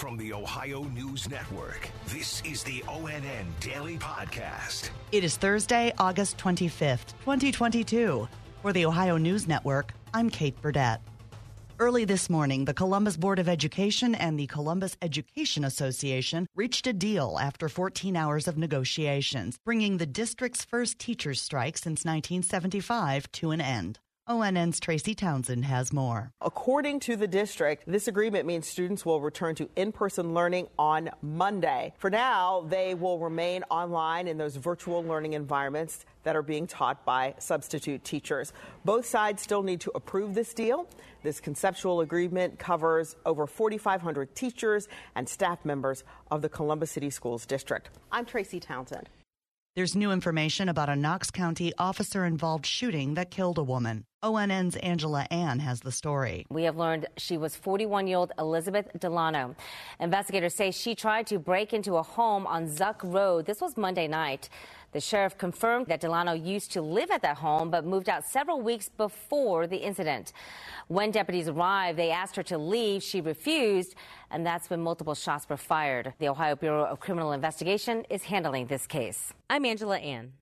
From the Ohio News Network, this is the ONN Daily Podcast. It is Thursday, August 25th, 2022. For the Ohio News Network, I'm Kate Burdett. Early this morning, the Columbus Board of Education and the Columbus Education Association reached a deal after 14 hours of negotiations, bringing the district's first teachers' strike since 1975 to an end. ONN's Tracy Townsend has more. According to the district, this agreement means students will return to in person learning on Monday. For now, they will remain online in those virtual learning environments that are being taught by substitute teachers. Both sides still need to approve this deal. This conceptual agreement covers over 4,500 teachers and staff members of the Columbus City Schools District. I'm Tracy Townsend. There's new information about a Knox County officer involved shooting that killed a woman. ONN's Angela An has the story. We have learned she was 41 year old Elizabeth Delano. Investigators say she tried to break into a home on Zuck Road. This was Monday night. The sheriff confirmed that Delano used to live at that home but moved out several weeks before the incident. When deputies arrived, they asked her to leave. She refused, and that's when multiple shots were fired. The Ohio Bureau of Criminal Investigation is handling this case. I'm Angela An.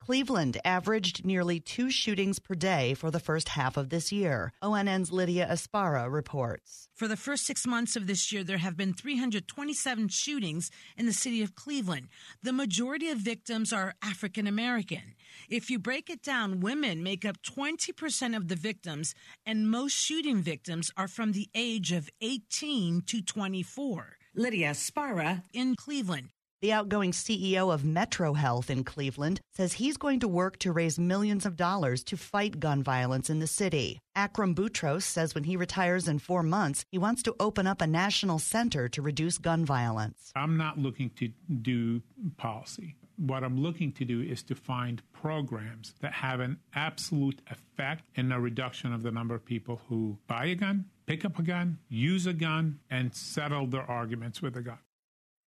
Cleveland averaged nearly two shootings per day for the first half of this year. ONN's Lydia Esparra reports. For the first six months of this year, there have been 327 shootings in the city of Cleveland. The majority of victims are African American. If you break it down, women make up 20% of the victims, and most shooting victims are from the age of 18 to 24. Lydia Esparra in Cleveland. The outgoing CEO of Metro Health in Cleveland says he's going to work to raise millions of dollars to fight gun violence in the city. Akram Boutros says when he retires in four months, he wants to open up a national center to reduce gun violence. I'm not looking to do policy. What I'm looking to do is to find programs that have an absolute effect in the reduction of the number of people who buy a gun, pick up a gun, use a gun, and settle their arguments with a gun.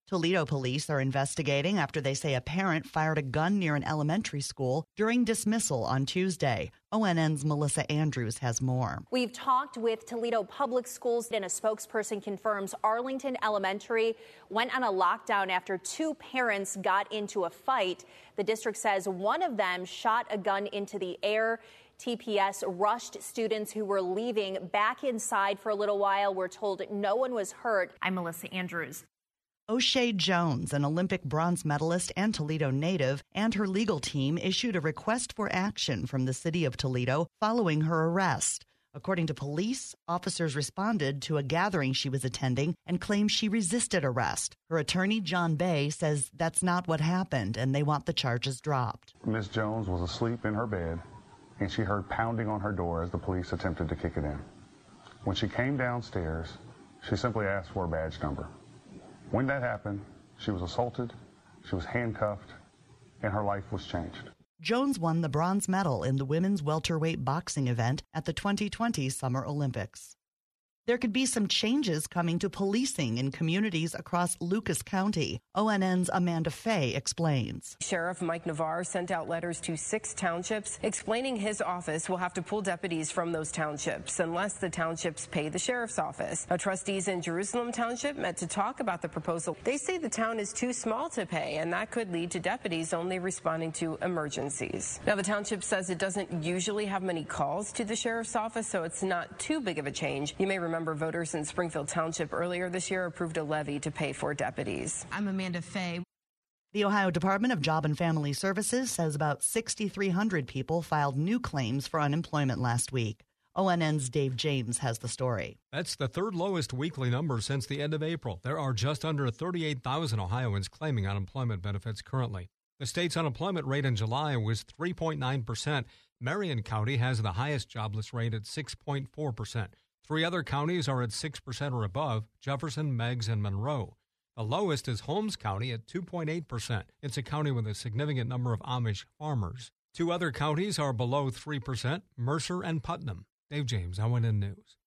Toledo police are investigating after they say a parent fired a gun near an elementary school during dismissal on Tuesday. ONN's Melissa Andrews has more. We've talked with Toledo Public Schools, and a spokesperson confirms Arlington Elementary went on a lockdown after two parents got into a fight. The district says one of them shot a gun into the air. TPS rushed students who were leaving back inside for a little while. We're told no one was hurt. I'm Melissa Andrews. Oshae Jones, an Olympic bronze medalist and Toledo native, and her legal team issued a request for action from the city of Toledo following her arrest. According to police, officers responded to a gathering she was attending and claimed she resisted arrest. Her attorney, John Bay, says that's not what happened and they want the charges dropped. Miss Jones was asleep in her bed and she heard pounding on her door as the police attempted to kick it in. When she came downstairs, she simply asked for a badge number. When that happened, she was assaulted, she was handcuffed, and her life was changed. Jones won the bronze medal in the women's welterweight boxing event at the 2020 Summer Olympics. There could be some changes coming to policing in communities across Lucas County. ONN's Amanda Fay explains. Sheriff Mike Navarre sent out letters to six townships explaining his office will have to pull deputies from those townships unless the townships pay the sheriff's office. Now, trustees in Jerusalem Township met to talk about the proposal. They say the town is too small to pay, and that could lead to deputies only responding to emergencies. Now, the township says it doesn't usually have many calls to the sheriff's office, so it's not too big of a change. You may remember remember voters in Springfield Township earlier this year approved a levy to pay for deputies. I'm Amanda Fay. The Ohio Department of Job and Family Services says about 6,300 people filed new claims for unemployment last week. ONN's Dave James has the story. That's the third lowest weekly number since the end of April. There are just under 38,000 Ohioans claiming unemployment benefits currently. The state's unemployment rate in July was 3.9%. Marion County has the highest jobless rate at 6.4%. Three other counties are at 6% or above Jefferson, Meigs, and Monroe. The lowest is Holmes County at 2.8%. It's a county with a significant number of Amish farmers. Two other counties are below 3% Mercer and Putnam. Dave James, ONN News.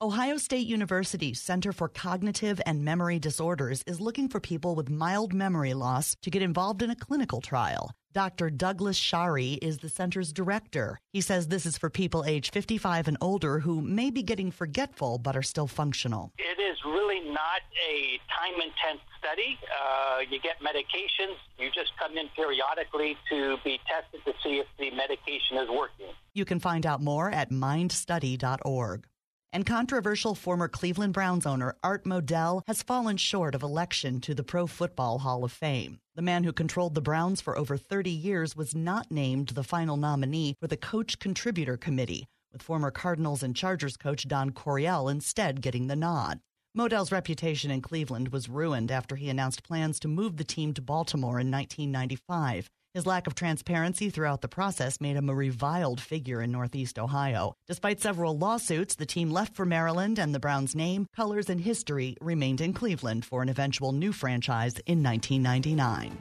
Ohio State University's Center for Cognitive and Memory Disorders is looking for people with mild memory loss to get involved in a clinical trial. Dr. Douglas Scharre is the center's director. He says this is for people age 55 and older who may be getting forgetful but are still functional. It is really not a time intense study. Uh, you get medications, you just come in periodically to be tested to see if the medication is working. You can find out more at mindstudy.org. And controversial former Cleveland Browns owner Art Modell has fallen short of election to the Pro Football Hall of Fame. The man who controlled the Browns for over 30 years was not named the final nominee for the Coach Contributor Committee, with former Cardinals and Chargers coach Don Coryell instead getting the nod. Modell's reputation in Cleveland was ruined after he announced plans to move the team to Baltimore in 1995. His lack of transparency throughout the process made him a reviled figure in Northeast Ohio. Despite several lawsuits, the team left for Maryland and the Browns' name, colors, and history remained in Cleveland for an eventual new franchise in 1999.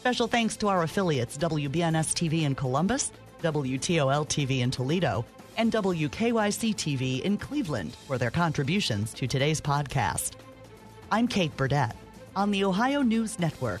Special thanks to our affiliates WBNS TV in Columbus, WTOL TV in Toledo, and WKYC TV in Cleveland for their contributions to today's podcast. I'm Kate Burdett on the Ohio News Network.